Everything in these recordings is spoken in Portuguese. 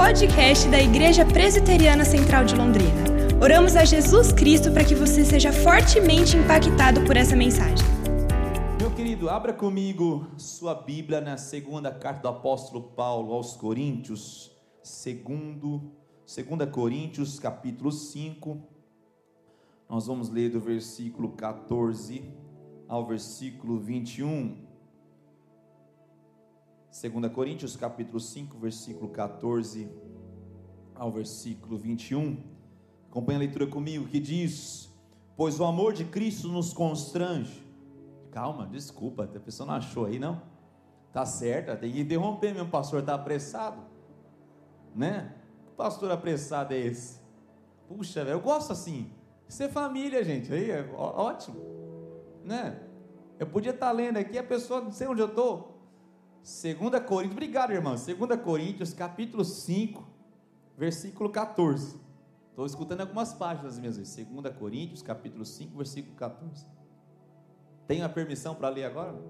podcast da Igreja Presbiteriana Central de Londrina. Oramos a Jesus Cristo para que você seja fortemente impactado por essa mensagem. Meu querido, abra comigo sua Bíblia na segunda carta do apóstolo Paulo aos Coríntios, segundo, segunda Coríntios, capítulo 5. Nós vamos ler do versículo 14 ao versículo 21. 2 Coríntios capítulo 5, versículo 14 ao versículo 21. Acompanhe a leitura comigo que diz: Pois o amor de Cristo nos constrange. Calma, desculpa, a pessoa não achou aí, não? Tá certo, tem que interromper mesmo, pastor está apressado, né? Que pastor apressado é esse? Puxa, eu gosto assim. Ser família, gente, aí é ótimo, né? Eu podia estar lendo aqui, a pessoa, não sei onde eu estou, 2 Coríntios, obrigado irmão, 2 Coríntios, capítulo 5, versículo 14. Estou escutando algumas páginas minhas vezes. 2 Coríntios, capítulo 5, versículo 14. Tem a permissão para ler agora?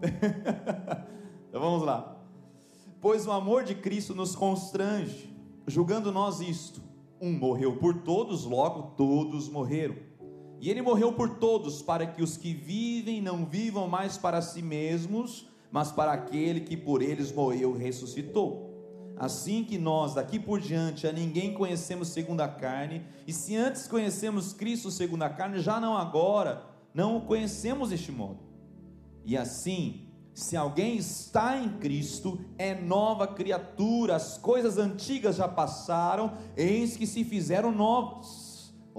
então vamos lá. Pois o amor de Cristo nos constrange, julgando nós isto: um morreu por todos, logo todos morreram. E ele morreu por todos, para que os que vivem não vivam mais para si mesmos, mas para aquele que por eles morreu e ressuscitou. Assim que nós, daqui por diante, a ninguém conhecemos segundo a carne, e se antes conhecemos Cristo segundo a carne, já não agora, não o conhecemos deste modo. E assim, se alguém está em Cristo, é nova criatura, as coisas antigas já passaram, eis que se fizeram novas.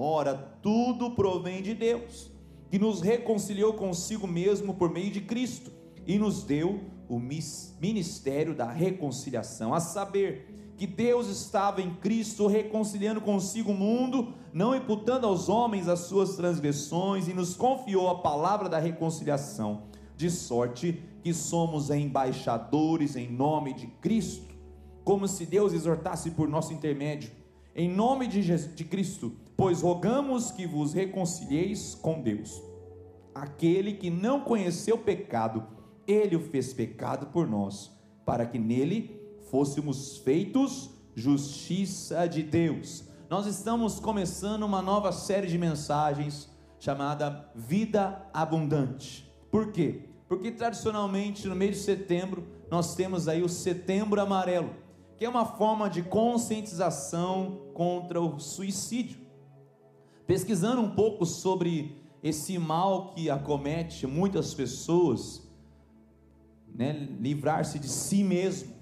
Ora, tudo provém de Deus, que nos reconciliou consigo mesmo por meio de Cristo e nos deu o ministério da reconciliação, a saber, que Deus estava em Cristo reconciliando consigo o mundo, não imputando aos homens as suas transgressões, e nos confiou a palavra da reconciliação, de sorte que somos embaixadores em nome de Cristo, como se Deus exortasse por nosso intermédio, em nome de, Jesus, de Cristo Pois rogamos que vos reconcilieis com Deus. Aquele que não conheceu pecado, ele o fez pecado por nós, para que nele fôssemos feitos justiça de Deus. Nós estamos começando uma nova série de mensagens chamada Vida Abundante. Por quê? Porque tradicionalmente no mês de setembro nós temos aí o Setembro Amarelo, que é uma forma de conscientização contra o suicídio pesquisando um pouco sobre esse mal que acomete muitas pessoas, né, livrar-se de si mesmo,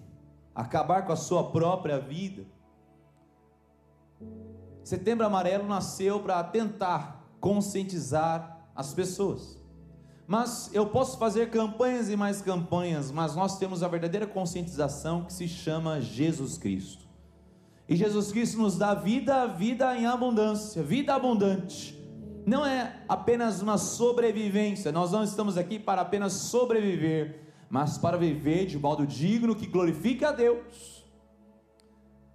acabar com a sua própria vida. Setembro Amarelo nasceu para tentar conscientizar as pessoas. Mas eu posso fazer campanhas e mais campanhas, mas nós temos a verdadeira conscientização que se chama Jesus Cristo. E Jesus Cristo nos dá vida, vida em abundância, vida abundante. Não é apenas uma sobrevivência, nós não estamos aqui para apenas sobreviver, mas para viver de modo digno que glorifique a Deus.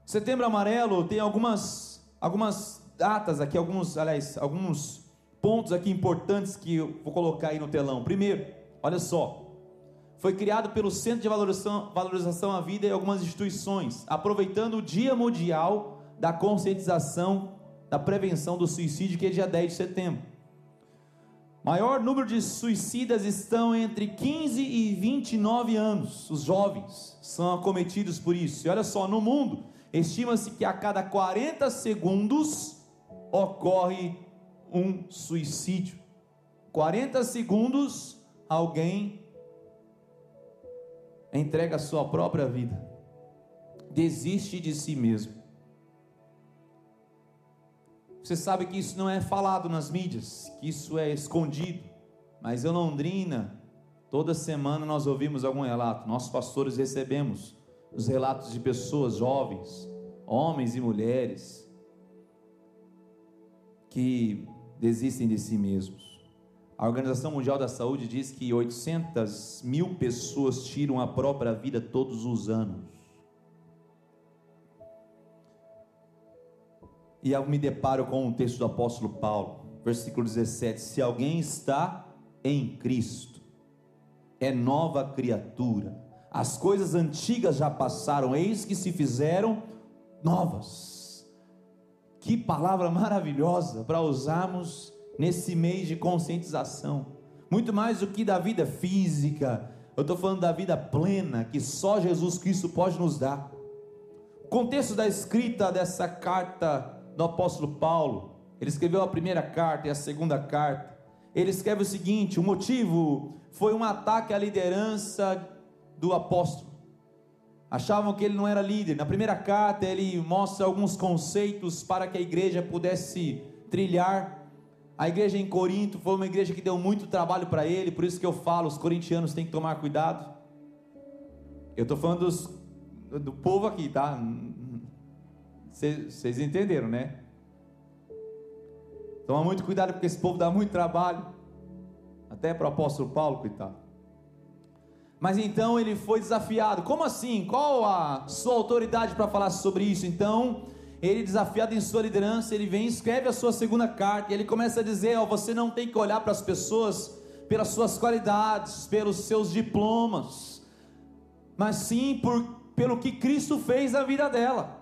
Setembro Amarelo tem algumas algumas datas aqui, alguns, aliás, alguns pontos aqui importantes que eu vou colocar aí no telão. Primeiro, olha só, foi criado pelo Centro de Valorização, Valorização à Vida e algumas instituições, aproveitando o Dia Mundial da Conscientização da Prevenção do Suicídio, que é dia 10 de setembro. Maior número de suicidas estão entre 15 e 29 anos. Os jovens são acometidos por isso. E olha só, no mundo, estima-se que a cada 40 segundos ocorre um suicídio. 40 segundos, alguém entrega a sua própria vida, desiste de si mesmo. Você sabe que isso não é falado nas mídias, que isso é escondido, mas em Londrina, toda semana nós ouvimos algum relato, nossos pastores recebemos os relatos de pessoas jovens, homens e mulheres, que desistem de si mesmos. A Organização Mundial da Saúde diz que 800 mil pessoas tiram a própria vida todos os anos. E eu me deparo com um texto do apóstolo Paulo, versículo 17: Se alguém está em Cristo, é nova criatura, as coisas antigas já passaram, eis que se fizeram novas. Que palavra maravilhosa para usarmos nesse mês de conscientização. Muito mais do que da vida física, eu estou falando da vida plena que só Jesus Cristo pode nos dar. O contexto da escrita dessa carta do apóstolo Paulo, ele escreveu a primeira carta e a segunda carta. Ele escreve o seguinte: o motivo foi um ataque à liderança do apóstolo. Achavam que ele não era líder. Na primeira carta, ele mostra alguns conceitos para que a igreja pudesse trilhar. A igreja em Corinto foi uma igreja que deu muito trabalho para ele, por isso que eu falo: os corintianos têm que tomar cuidado. Eu estou falando dos, do povo aqui, tá? Vocês entenderam, né? Toma muito cuidado porque esse povo dá muito trabalho. Até para o apóstolo Paulo, coitado. Mas então ele foi desafiado. Como assim? Qual a sua autoridade para falar sobre isso? Então, ele desafiado em sua liderança, ele vem, escreve a sua segunda carta e ele começa a dizer: ó, você não tem que olhar para as pessoas pelas suas qualidades, pelos seus diplomas, mas sim por, pelo que Cristo fez na vida dela.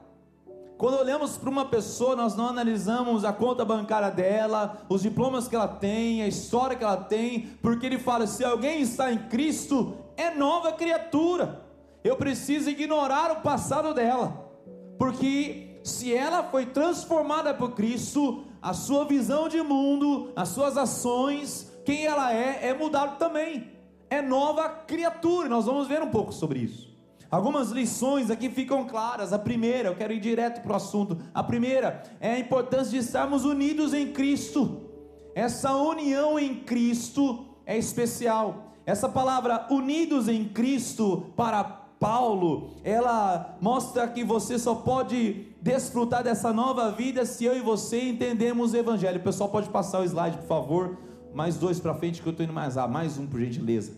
Quando olhamos para uma pessoa, nós não analisamos a conta bancária dela, os diplomas que ela tem, a história que ela tem, porque ele fala: se alguém está em Cristo, é nova criatura. Eu preciso ignorar o passado dela, porque se ela foi transformada por Cristo, a sua visão de mundo, as suas ações, quem ela é, é mudado também. É nova criatura. Nós vamos ver um pouco sobre isso. Algumas lições aqui ficam claras. A primeira, eu quero ir direto para o assunto. A primeira é a importância de estarmos unidos em Cristo. Essa união em Cristo é especial. Essa palavra unidos em Cristo para Paulo, ela mostra que você só pode desfrutar dessa nova vida se eu e você entendemos o Evangelho. O pessoal pode passar o slide, por favor. Mais dois para frente que eu estou indo mais. Ah, mais um, por gentileza.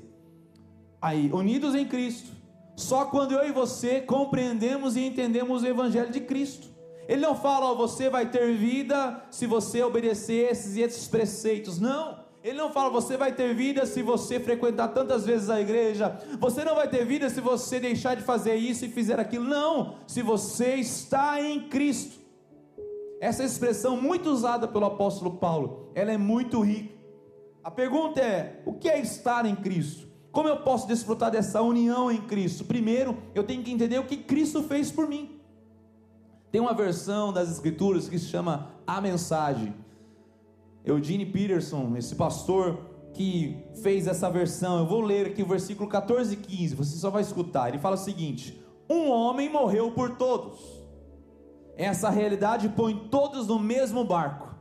Aí, unidos em Cristo só quando eu e você compreendemos e entendemos o Evangelho de Cristo. Ele não fala, ó, você vai ter vida se você obedecer esses e esses preceitos. Não. Ele não fala, você vai ter vida se você frequentar tantas vezes a igreja. Você não vai ter vida se você deixar de fazer isso e fizer aquilo. Não. Se você está em Cristo. Essa expressão muito usada pelo apóstolo Paulo, ela é muito rica. A pergunta é: o que é estar em Cristo? Como eu posso desfrutar dessa união em Cristo? Primeiro, eu tenho que entender o que Cristo fez por mim. Tem uma versão das Escrituras que se chama A Mensagem. Eugene Peterson, esse pastor que fez essa versão, eu vou ler aqui o versículo 14 e 15, você só vai escutar. Ele fala o seguinte: Um homem morreu por todos. Essa realidade põe todos no mesmo barco.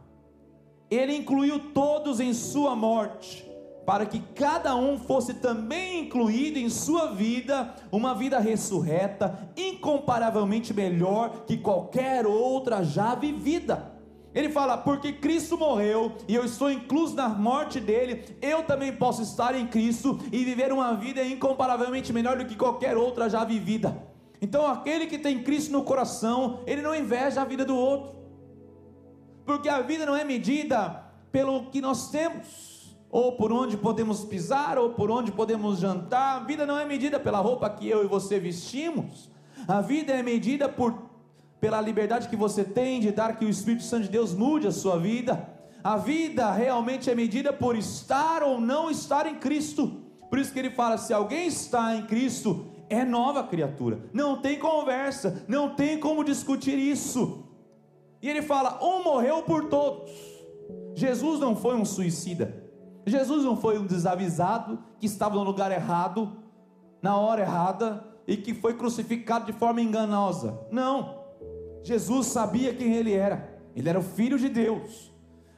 Ele incluiu todos em sua morte para que cada um fosse também incluído em sua vida uma vida ressurreta, incomparavelmente melhor que qualquer outra já vivida. Ele fala: porque Cristo morreu e eu estou incluso na morte dele, eu também posso estar em Cristo e viver uma vida incomparavelmente melhor do que qualquer outra já vivida. Então, aquele que tem Cristo no coração, ele não inveja a vida do outro, porque a vida não é medida pelo que nós temos ou por onde podemos pisar, ou por onde podemos jantar. A vida não é medida pela roupa que eu e você vestimos. A vida é medida por pela liberdade que você tem de dar que o Espírito Santo de Deus mude a sua vida. A vida realmente é medida por estar ou não estar em Cristo. Por isso que ele fala: se alguém está em Cristo, é nova criatura. Não tem conversa, não tem como discutir isso. E ele fala: um morreu por todos. Jesus não foi um suicida. Jesus não foi um desavisado que estava no lugar errado, na hora errada e que foi crucificado de forma enganosa. Não. Jesus sabia quem ele era. Ele era o filho de Deus.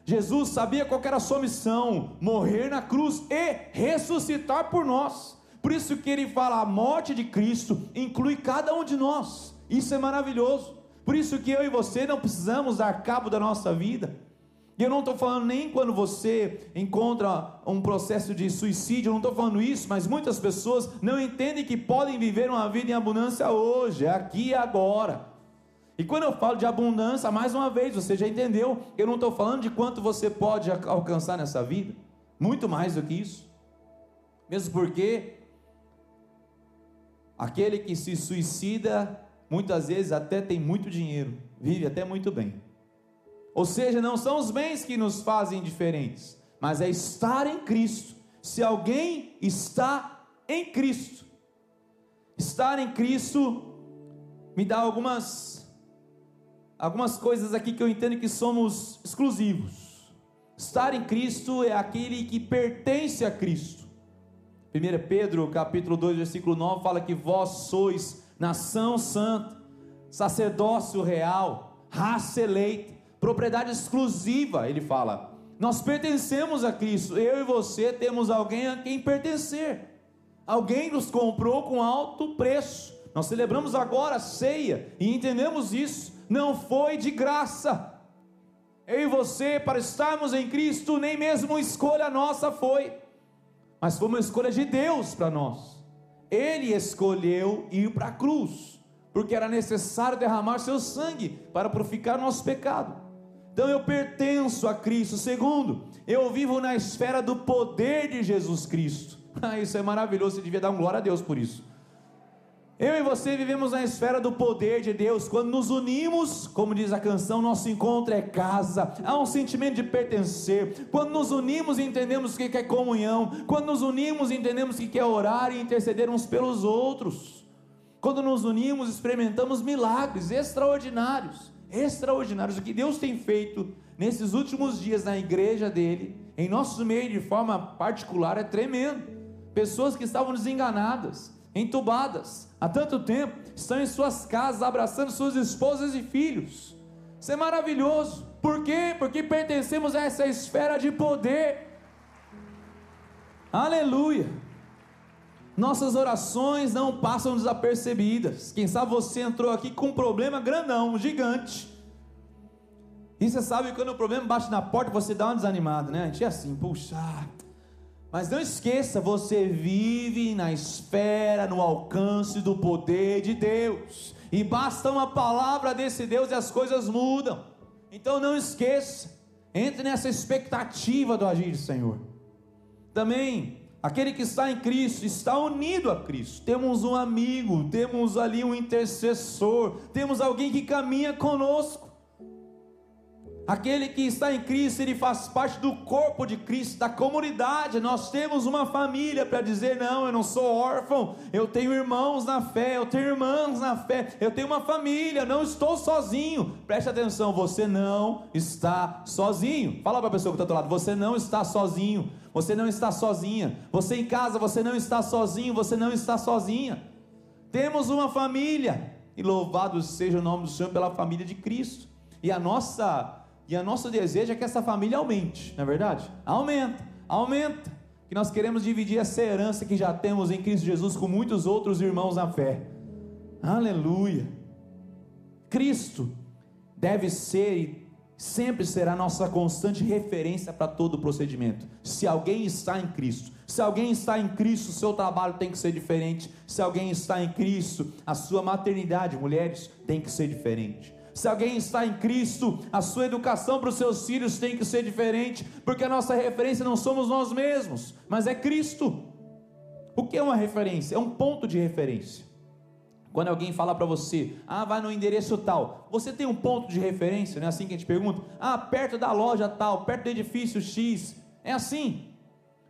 Jesus sabia qual era a sua missão: morrer na cruz e ressuscitar por nós. Por isso que ele fala: a morte de Cristo inclui cada um de nós. Isso é maravilhoso. Por isso que eu e você não precisamos dar cabo da nossa vida. E eu não estou falando nem quando você encontra um processo de suicídio, eu não estou falando isso, mas muitas pessoas não entendem que podem viver uma vida em abundância hoje, aqui e agora. E quando eu falo de abundância, mais uma vez, você já entendeu, eu não estou falando de quanto você pode alcançar nessa vida, muito mais do que isso. Mesmo porque Aquele que se suicida, muitas vezes até tem muito dinheiro, vive até muito bem. Ou seja, não são os bens que nos fazem diferentes, mas é estar em Cristo. Se alguém está em Cristo, estar em Cristo me dá algumas algumas coisas aqui que eu entendo que somos exclusivos. Estar em Cristo é aquele que pertence a Cristo. 1 Pedro, capítulo 2, versículo 9 fala que vós sois nação santa, sacerdócio real, raça eleita, propriedade exclusiva, ele fala. Nós pertencemos a Cristo. Eu e você temos alguém a quem pertencer. Alguém nos comprou com alto preço. Nós celebramos agora a ceia e entendemos isso. Não foi de graça. Eu e você, para estarmos em Cristo, nem mesmo escolha nossa foi, mas foi uma escolha de Deus para nós. Ele escolheu ir para a cruz, porque era necessário derramar seu sangue para purificar nosso pecado. Então eu pertenço a Cristo. Segundo, eu vivo na esfera do poder de Jesus Cristo. Ah, isso é maravilhoso, você devia dar um glória a Deus por isso. Eu e você vivemos na esfera do poder de Deus. Quando nos unimos, como diz a canção, nosso encontro é casa. Há um sentimento de pertencer. Quando nos unimos, entendemos o que é comunhão. Quando nos unimos, entendemos o que é orar e interceder uns pelos outros. Quando nos unimos, experimentamos milagres extraordinários extraordinários. O que Deus tem feito nesses últimos dias na igreja dele, em nosso meio de forma particular, é tremendo. Pessoas que estavam desenganadas, entubadas há tanto tempo, estão em suas casas abraçando suas esposas e filhos. Isso é maravilhoso. Por quê? Porque pertencemos a essa esfera de poder. Aleluia. Nossas orações não passam desapercebidas. Quem sabe você entrou aqui com um problema grandão, gigante. E você sabe que quando o problema bate na porta, você dá uma desanimada, né? A gente é assim, puxa. Mas não esqueça, você vive na esfera, no alcance do poder de Deus. E basta uma palavra desse Deus e as coisas mudam. Então não esqueça, entre nessa expectativa do agir do Senhor. Também Aquele que está em Cristo está unido a Cristo. Temos um amigo, temos ali um intercessor, temos alguém que caminha conosco. Aquele que está em Cristo, ele faz parte do corpo de Cristo, da comunidade. Nós temos uma família para dizer: não, eu não sou órfão, eu tenho irmãos na fé, eu tenho irmãs na fé, eu tenho uma família, não estou sozinho. Preste atenção, você não está sozinho. Fala para a pessoa que está do lado: você não está sozinho, você não está sozinha. Você em casa, você não está sozinho, você não está sozinha. Temos uma família, e louvado seja o nome do Senhor pela família de Cristo. E a nossa e nosso desejo é que essa família aumente, não é verdade? Aumenta, aumenta. Que nós queremos dividir essa herança que já temos em Cristo Jesus com muitos outros irmãos na fé. Aleluia. Cristo deve ser e sempre será nossa constante referência para todo o procedimento. Se alguém está em Cristo, se alguém está em Cristo, o seu trabalho tem que ser diferente. Se alguém está em Cristo, a sua maternidade, mulheres, tem que ser diferente. Se alguém está em Cristo, a sua educação para os seus filhos tem que ser diferente, porque a nossa referência não somos nós mesmos, mas é Cristo. O que é uma referência? É um ponto de referência. Quando alguém fala para você, ah, vai no endereço tal, você tem um ponto de referência, não é assim que a gente pergunta? Ah, perto da loja tal, perto do edifício X. É assim.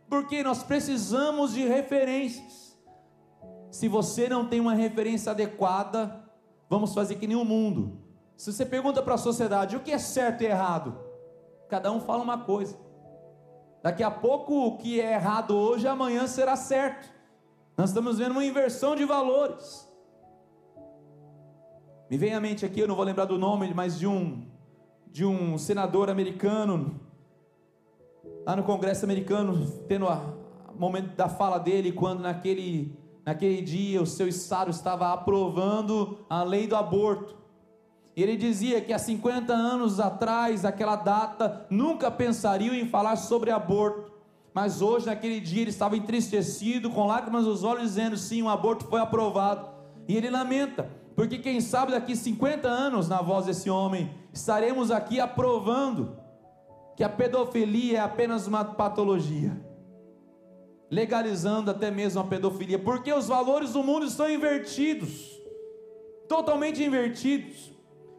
Porque nós precisamos de referências. Se você não tem uma referência adequada, vamos fazer que nem o mundo. Se você pergunta para a sociedade o que é certo e errado, cada um fala uma coisa. Daqui a pouco o que é errado hoje, amanhã será certo. Nós estamos vendo uma inversão de valores. Me vem à mente aqui, eu não vou lembrar do nome, mas de um de um senador americano lá no Congresso americano, tendo o momento da fala dele quando naquele naquele dia o seu estado estava aprovando a lei do aborto. Ele dizia que há 50 anos atrás, aquela data, nunca pensariam em falar sobre aborto. Mas hoje, naquele dia, ele estava entristecido, com lágrimas nos olhos, dizendo: sim, o aborto foi aprovado. E ele lamenta, porque quem sabe daqui 50 anos, na voz desse homem, estaremos aqui aprovando que a pedofilia é apenas uma patologia. legalizando até mesmo a pedofilia, porque os valores do mundo estão invertidos totalmente invertidos.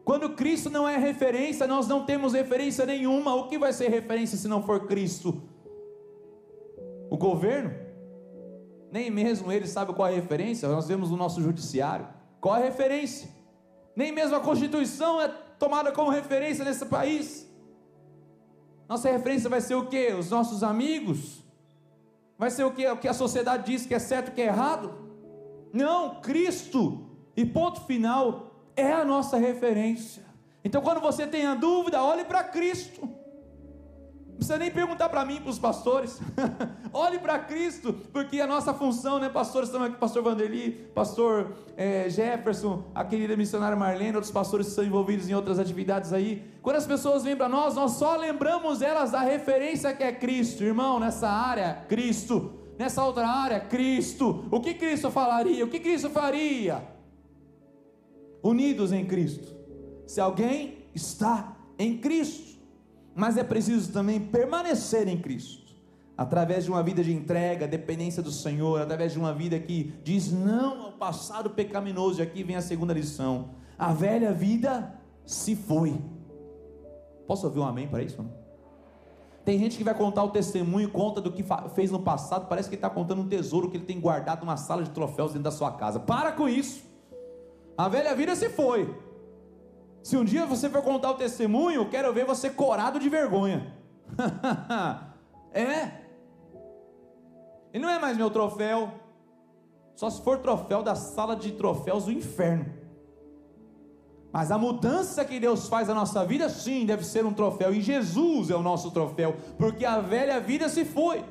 Quando Cristo não é referência, nós não temos referência nenhuma. O que vai ser referência se não for Cristo? O governo? Nem mesmo ele sabe qual é a referência. Nós vemos no nosso judiciário. Qual é a referência? Nem mesmo a Constituição é tomada como referência nesse país. Nossa referência vai ser o que? Os nossos amigos? Vai ser o que? O que a sociedade diz que é certo e que é errado? Não, Cristo. E ponto final é a nossa referência. Então, quando você tem a dúvida, olhe para Cristo. Não precisa nem perguntar para mim, para os pastores. olhe para Cristo, porque a nossa função, né, pastores, estamos aqui, pastor Vanderly, pastor é, Jefferson, a querida missionária Marlene, outros pastores que estão envolvidos em outras atividades aí. Quando as pessoas vêm para nós, nós só lembramos elas da referência que é Cristo, irmão, nessa área, Cristo. Nessa outra área, Cristo. O que Cristo falaria? O que Cristo faria? Unidos em Cristo. Se alguém está em Cristo, mas é preciso também permanecer em Cristo, através de uma vida de entrega, dependência do Senhor, através de uma vida que diz não ao passado pecaminoso. E aqui vem a segunda lição: a velha vida se foi. Posso ouvir um amém para isso? Tem gente que vai contar o testemunho, conta do que fez no passado, parece que está contando um tesouro que ele tem guardado numa sala de troféus dentro da sua casa. Para com isso. A velha vida se foi. Se um dia você for contar o testemunho, quero ver você corado de vergonha. é. Ele não é mais meu troféu. Só se for troféu da sala de troféus do inferno. Mas a mudança que Deus faz na nossa vida, sim, deve ser um troféu. E Jesus é o nosso troféu, porque a velha vida se foi.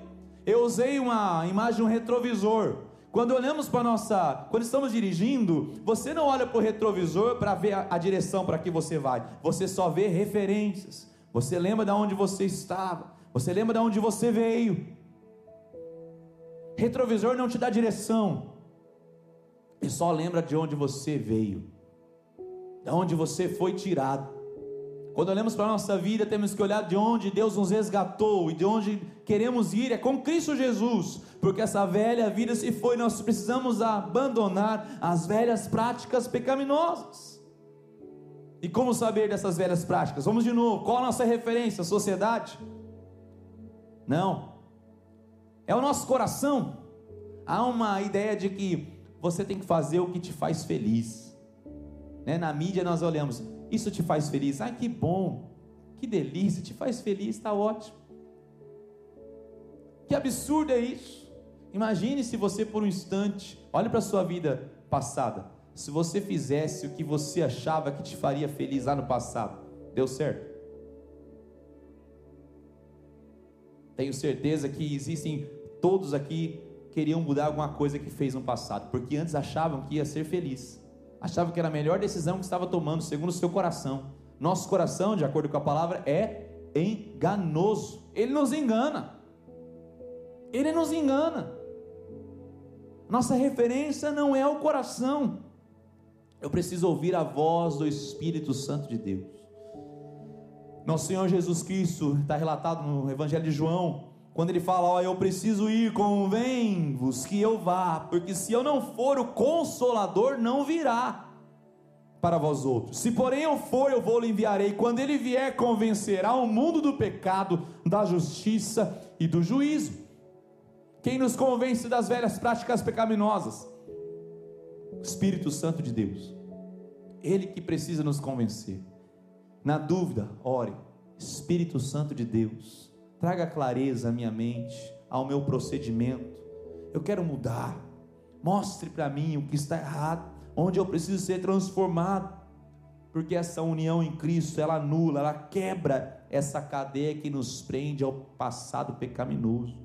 Eu usei uma imagem um retrovisor. Quando olhamos para nossa, quando estamos dirigindo, você não olha para o retrovisor para ver a, a direção para que você vai. Você só vê referências. Você lembra de onde você estava. Você lembra de onde você veio. Retrovisor não te dá direção. E só lembra de onde você veio. De onde você foi tirado. Quando olhamos para a nossa vida, temos que olhar de onde Deus nos resgatou e de onde queremos ir, é com Cristo Jesus, porque essa velha vida se foi, nós precisamos abandonar as velhas práticas pecaminosas. E como saber dessas velhas práticas? Vamos de novo, qual a nossa referência? A sociedade? Não, é o nosso coração. Há uma ideia de que você tem que fazer o que te faz feliz. Né? Na mídia nós olhamos, isso te faz feliz? Ai, que bom, que delícia, te faz feliz, está ótimo. Que absurdo é isso? Imagine se você por um instante, olhe para a sua vida passada, se você fizesse o que você achava que te faria feliz lá no passado, deu certo? Tenho certeza que existem todos aqui queriam mudar alguma coisa que fez no passado, porque antes achavam que ia ser feliz achava que era a melhor decisão que estava tomando, segundo o seu coração. Nosso coração, de acordo com a palavra, é enganoso. Ele nos engana. Ele nos engana. Nossa referência não é o coração. Eu preciso ouvir a voz do Espírito Santo de Deus. Nosso Senhor Jesus Cristo está relatado no Evangelho de João, quando ele fala: Ó, eu preciso ir, convém-vos que eu vá, porque se eu não for, o consolador não virá para vós outros. Se porém eu for, eu vou lhe enviarei. Quando ele vier, convencerá o mundo do pecado, da justiça e do juízo. Quem nos convence das velhas práticas pecaminosas? O Espírito Santo de Deus. Ele que precisa nos convencer. Na dúvida, ore. Espírito Santo de Deus traga clareza à minha mente, ao meu procedimento. Eu quero mudar. Mostre para mim o que está errado, onde eu preciso ser transformado. Porque essa união em Cristo, ela anula, ela quebra essa cadeia que nos prende ao passado pecaminoso.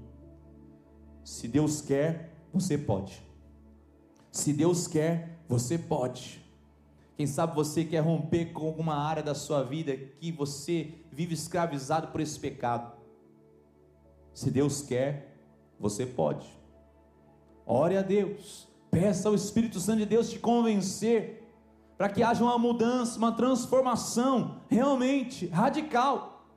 Se Deus quer, você pode. Se Deus quer, você pode. Quem sabe você quer romper com alguma área da sua vida que você vive escravizado por esse pecado. Se Deus quer, você pode. Ore a Deus, peça ao Espírito Santo de Deus te convencer, para que haja uma mudança, uma transformação realmente radical.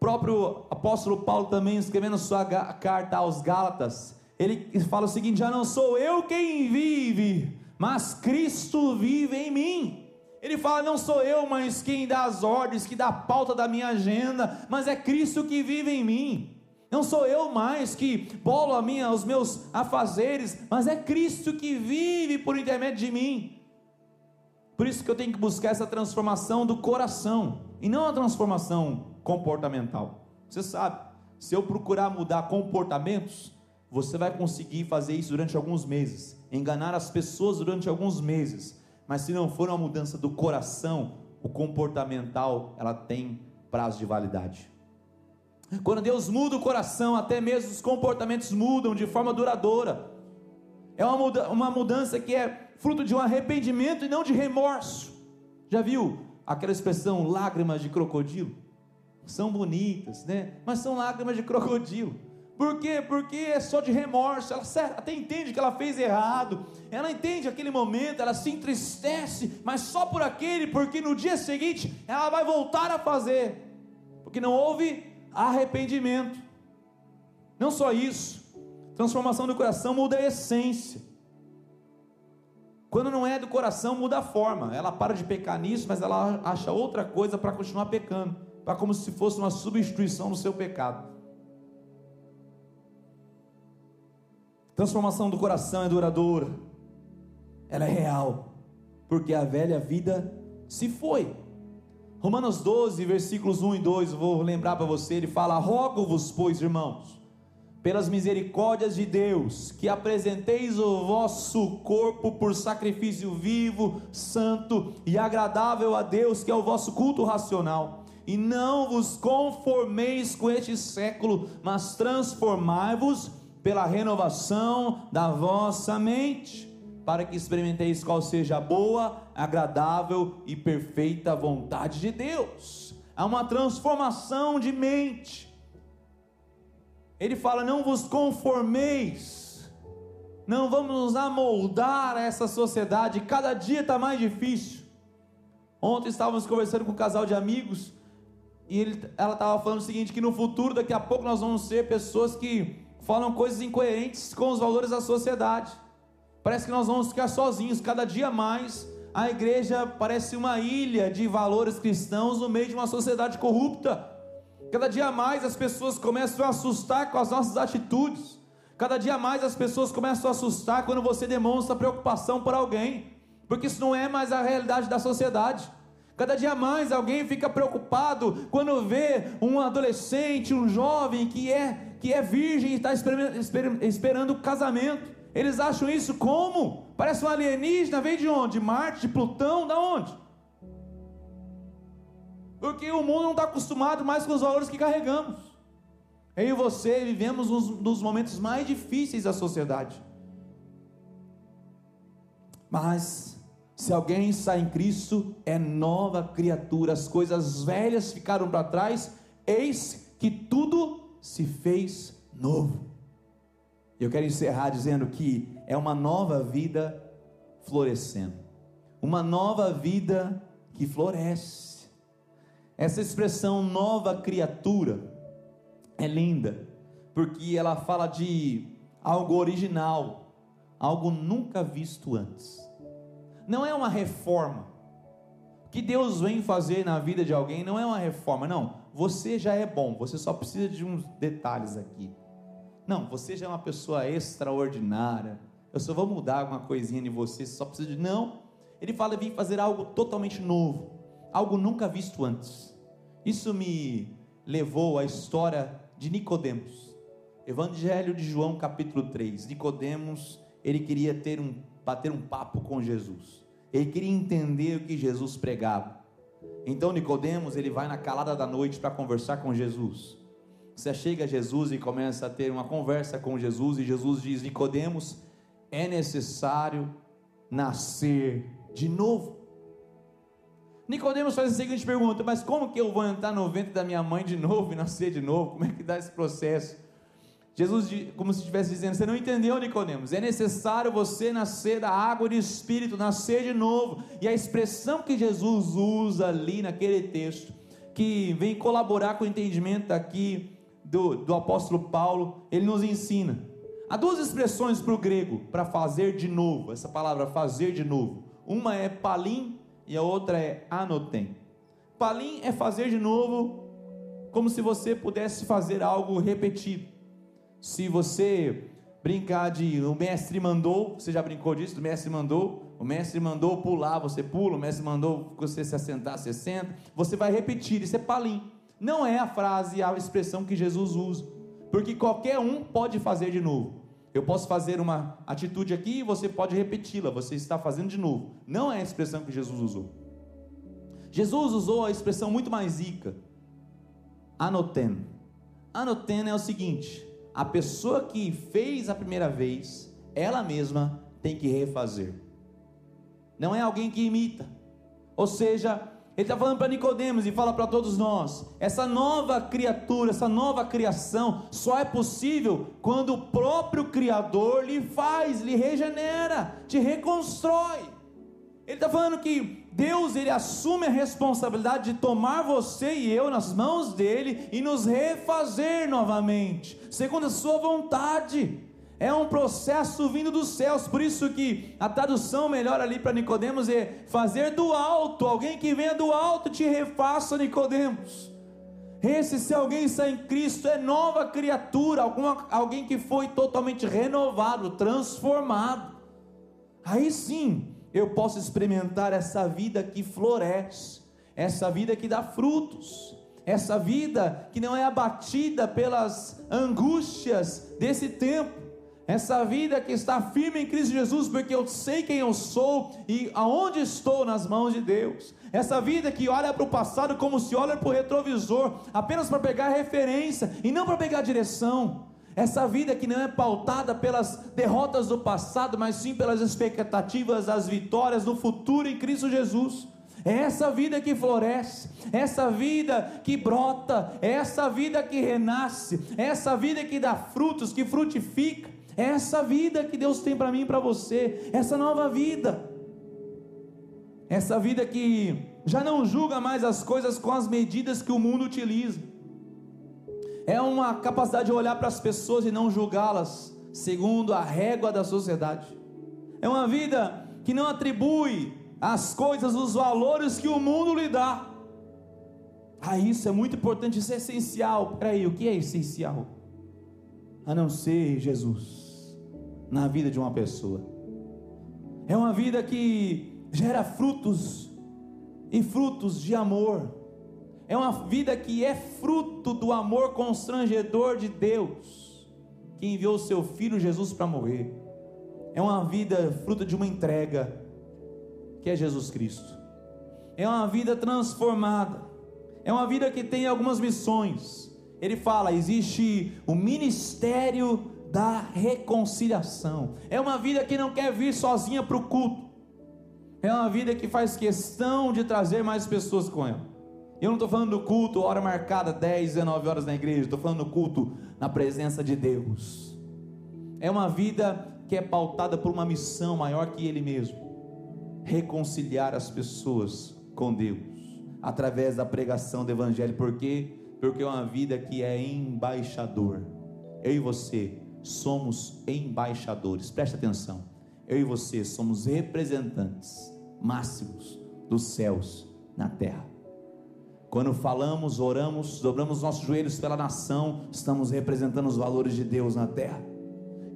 próprio apóstolo Paulo também escrevendo sua carta aos Gálatas, ele fala o seguinte: já não sou eu quem vive, mas Cristo vive em mim. Ele fala: não sou eu, mas quem dá as ordens, que dá a pauta da minha agenda, mas é Cristo que vive em mim. Não sou eu mais que bolo a minha, os meus afazeres, mas é Cristo que vive por intermédio de mim. Por isso que eu tenho que buscar essa transformação do coração e não a transformação comportamental. Você sabe, se eu procurar mudar comportamentos, você vai conseguir fazer isso durante alguns meses, enganar as pessoas durante alguns meses, mas se não for uma mudança do coração, o comportamental ela tem prazo de validade. Quando Deus muda o coração, até mesmo os comportamentos mudam de forma duradoura. É uma, muda, uma mudança que é fruto de um arrependimento e não de remorso. Já viu aquela expressão lágrimas de crocodilo? São bonitas, né? Mas são lágrimas de crocodilo. Por quê? Porque é só de remorso. Ela até entende que ela fez errado. Ela entende aquele momento, ela se entristece, mas só por aquele, porque no dia seguinte ela vai voltar a fazer. Porque não houve arrependimento. Não só isso, transformação do coração muda a essência. Quando não é do coração, muda a forma. Ela para de pecar nisso, mas ela acha outra coisa para continuar pecando, para como se fosse uma substituição do seu pecado. Transformação do coração é duradoura. Ela é real, porque a velha vida se foi. Romanos 12, versículos 1 e 2, vou lembrar para você, ele fala: Rogo-vos, pois, irmãos, pelas misericórdias de Deus, que apresenteis o vosso corpo por sacrifício vivo, santo e agradável a Deus, que é o vosso culto racional. E não vos conformeis com este século, mas transformai-vos pela renovação da vossa mente para que experimenteis qual seja a boa, agradável e perfeita vontade de Deus. Há uma transformação de mente. Ele fala: não vos conformeis, não vamos nos amoldar a essa sociedade, cada dia está mais difícil. Ontem estávamos conversando com um casal de amigos e ele, ela estava falando o seguinte: que no futuro, daqui a pouco, nós vamos ser pessoas que falam coisas incoerentes com os valores da sociedade. Parece que nós vamos ficar sozinhos cada dia mais. A igreja parece uma ilha de valores cristãos no meio de uma sociedade corrupta. Cada dia mais as pessoas começam a assustar com as nossas atitudes. Cada dia mais as pessoas começam a assustar quando você demonstra preocupação por alguém, porque isso não é mais a realidade da sociedade. Cada dia mais alguém fica preocupado quando vê um adolescente, um jovem que é que é virgem e está esperando, esperando casamento. Eles acham isso como? Parece um alienígena, vem de onde? De Marte, de Plutão, da onde? Porque o mundo não está acostumado mais com os valores que carregamos. Eu e você vivemos um dos momentos mais difíceis da sociedade. Mas, se alguém está em Cristo, é nova criatura, as coisas velhas ficaram para trás, eis que tudo se fez novo. Eu quero encerrar dizendo que é uma nova vida florescendo, uma nova vida que floresce. Essa expressão nova criatura é linda, porque ela fala de algo original, algo nunca visto antes. Não é uma reforma. O que Deus vem fazer na vida de alguém não é uma reforma, não. Você já é bom, você só precisa de uns detalhes aqui. Não, você já é uma pessoa extraordinária. Eu só vou mudar alguma coisinha você, você só precisa de. Não. Ele fala: vim fazer algo totalmente novo, algo nunca visto antes. Isso me levou à história de Nicodemos. Evangelho de João, capítulo 3. Nicodemos, ele queria ter um bater um papo com Jesus. Ele queria entender o que Jesus pregava. Então Nicodemos, ele vai na calada da noite para conversar com Jesus. Você chega a Jesus e começa a ter uma conversa com Jesus e Jesus diz: Nicodemos, é necessário nascer de novo. Nicodemos faz a seguinte pergunta: Mas como que eu vou entrar no ventre da minha mãe de novo e nascer de novo? Como é que dá esse processo? Jesus, como se estivesse dizendo: Você não entendeu, Nicodemos? É necessário você nascer da água de espírito, nascer de novo. E a expressão que Jesus usa ali naquele texto que vem colaborar com o entendimento aqui do, do apóstolo Paulo, ele nos ensina. Há duas expressões para o grego para fazer de novo, essa palavra fazer de novo. Uma é palim e a outra é anotem. Palim é fazer de novo, como se você pudesse fazer algo repetido. Se você brincar de o mestre mandou, você já brincou disso? O mestre mandou, o mestre mandou pular, você pula, o mestre mandou você se assentar, você senta, você vai repetir, isso é palim. Não é a frase, a expressão que Jesus usa, porque qualquer um pode fazer de novo. Eu posso fazer uma atitude aqui e você pode repeti-la, você está fazendo de novo. Não é a expressão que Jesus usou. Jesus usou a expressão muito mais rica, anoten. Anoten é o seguinte: a pessoa que fez a primeira vez, ela mesma tem que refazer. Não é alguém que imita. Ou seja, ele está falando para Nicodemos e fala para todos nós: essa nova criatura, essa nova criação, só é possível quando o próprio Criador lhe faz, lhe regenera, te reconstrói. Ele está falando que Deus ele assume a responsabilidade de tomar você e eu nas mãos dele e nos refazer novamente, segundo a sua vontade. É um processo vindo dos céus, por isso que a tradução melhor ali para Nicodemos é fazer do alto, alguém que venha do alto te refaça Nicodemos. Esse se alguém está em Cristo é nova criatura, alguma, alguém que foi totalmente renovado, transformado. Aí sim, eu posso experimentar essa vida que floresce, essa vida que dá frutos, essa vida que não é abatida pelas angústias desse tempo, essa vida que está firme em Cristo Jesus, porque eu sei quem eu sou e aonde estou nas mãos de Deus. Essa vida que olha para o passado como se olha para o retrovisor, apenas para pegar referência e não para pegar direção. Essa vida que não é pautada pelas derrotas do passado, mas sim pelas expectativas das vitórias do futuro em Cristo Jesus. É essa vida que floresce, é essa vida que brota, é essa vida que renasce, é essa vida que dá frutos, que frutifica. É essa vida que Deus tem para mim e para você, essa nova vida. Essa vida que já não julga mais as coisas com as medidas que o mundo utiliza é uma capacidade de olhar para as pessoas e não julgá-las segundo a régua da sociedade. É uma vida que não atribui às coisas os valores que o mundo lhe dá. Ah, isso é muito importante, isso é essencial. Peraí, o que é essencial? A não ser Jesus na vida de uma pessoa. É uma vida que gera frutos e frutos de amor é uma vida que é fruto do amor constrangedor de Deus, que enviou seu filho Jesus para morrer. É uma vida fruto de uma entrega, que é Jesus Cristo. É uma vida transformada. É uma vida que tem algumas missões. Ele fala: existe o ministério da reconciliação. É uma vida que não quer vir sozinha para o culto. É uma vida que faz questão de trazer mais pessoas com ela. Eu não estou falando do culto, hora marcada, 10, 19 horas na igreja. Estou falando do culto na presença de Deus. É uma vida que é pautada por uma missão maior que Ele mesmo reconciliar as pessoas com Deus através da pregação do Evangelho. Por quê? Porque é uma vida que é embaixador. Eu e você somos embaixadores. Preste atenção. Eu e você somos representantes máximos dos céus na terra. Quando falamos, oramos, dobramos nossos joelhos pela nação, estamos representando os valores de Deus na terra.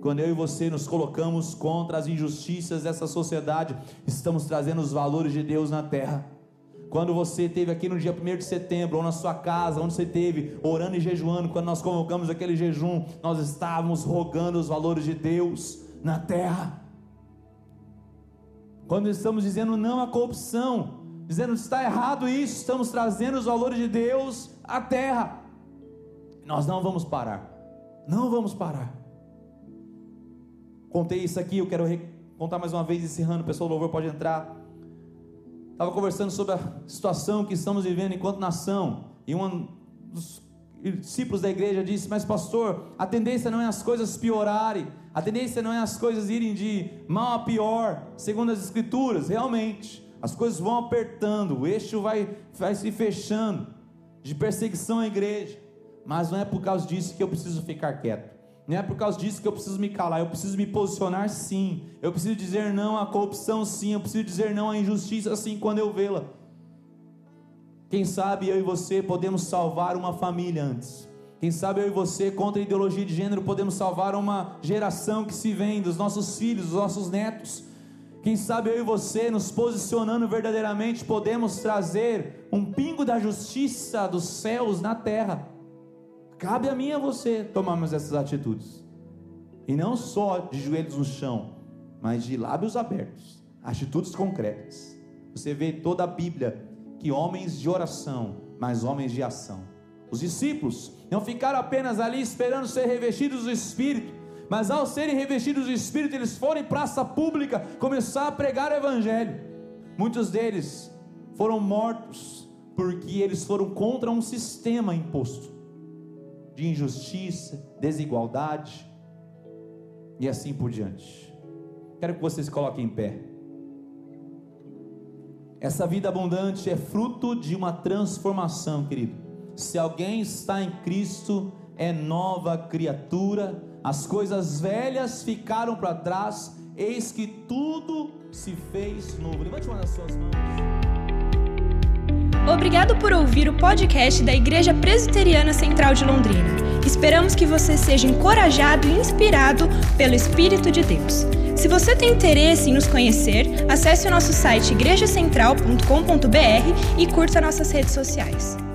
Quando eu e você nos colocamos contra as injustiças dessa sociedade, estamos trazendo os valores de Deus na terra. Quando você esteve aqui no dia 1 de setembro, ou na sua casa, onde você esteve, orando e jejuando, quando nós convocamos aquele jejum, nós estávamos rogando os valores de Deus na terra. Quando estamos dizendo não à corrupção, dizendo está errado isso, estamos trazendo os valores de Deus à terra. Nós não vamos parar, não vamos parar. Contei isso aqui, eu quero contar mais uma vez, encerrando, o pessoal do louvor pode entrar. Estava conversando sobre a situação que estamos vivendo enquanto nação, e um dos discípulos da igreja disse: Mas, pastor, a tendência não é as coisas piorarem, a tendência não é as coisas irem de mal a pior, segundo as Escrituras, realmente as coisas vão apertando, o eixo vai, vai se fechando. de perseguição à igreja, mas não é por causa disso que eu preciso ficar quieto. Não é por causa disso que eu preciso me calar, eu preciso me posicionar sim. Eu preciso dizer não à corrupção sim, eu preciso dizer não à injustiça sim quando eu vê-la. Quem sabe eu e você podemos salvar uma família antes. Quem sabe eu e você, contra a ideologia de gênero, podemos salvar uma geração que se vem, dos nossos filhos, dos nossos netos. Quem sabe eu e você, nos posicionando verdadeiramente, podemos trazer um pingo da justiça dos céus na terra. Cabe a mim e a você tomarmos essas atitudes. E não só de joelhos no chão, mas de lábios abertos, atitudes concretas. Você vê toda a Bíblia que homens de oração, mas homens de ação. Os discípulos não ficaram apenas ali esperando ser revestidos do Espírito, mas ao serem revestidos do Espírito, eles foram em praça pública começar a pregar o Evangelho. Muitos deles foram mortos porque eles foram contra um sistema imposto de injustiça, desigualdade e assim por diante. Quero que vocês coloquem em pé. Essa vida abundante é fruto de uma transformação, querido. Se alguém está em Cristo, é nova criatura, as coisas velhas ficaram para trás, eis que tudo se fez novo. Levante uma das suas mãos. Obrigado por ouvir o podcast da Igreja Presbiteriana Central de Londrina. Esperamos que você seja encorajado e inspirado pelo Espírito de Deus. Se você tem interesse em nos conhecer, acesse o nosso site igrejacentral.com.br e curta nossas redes sociais.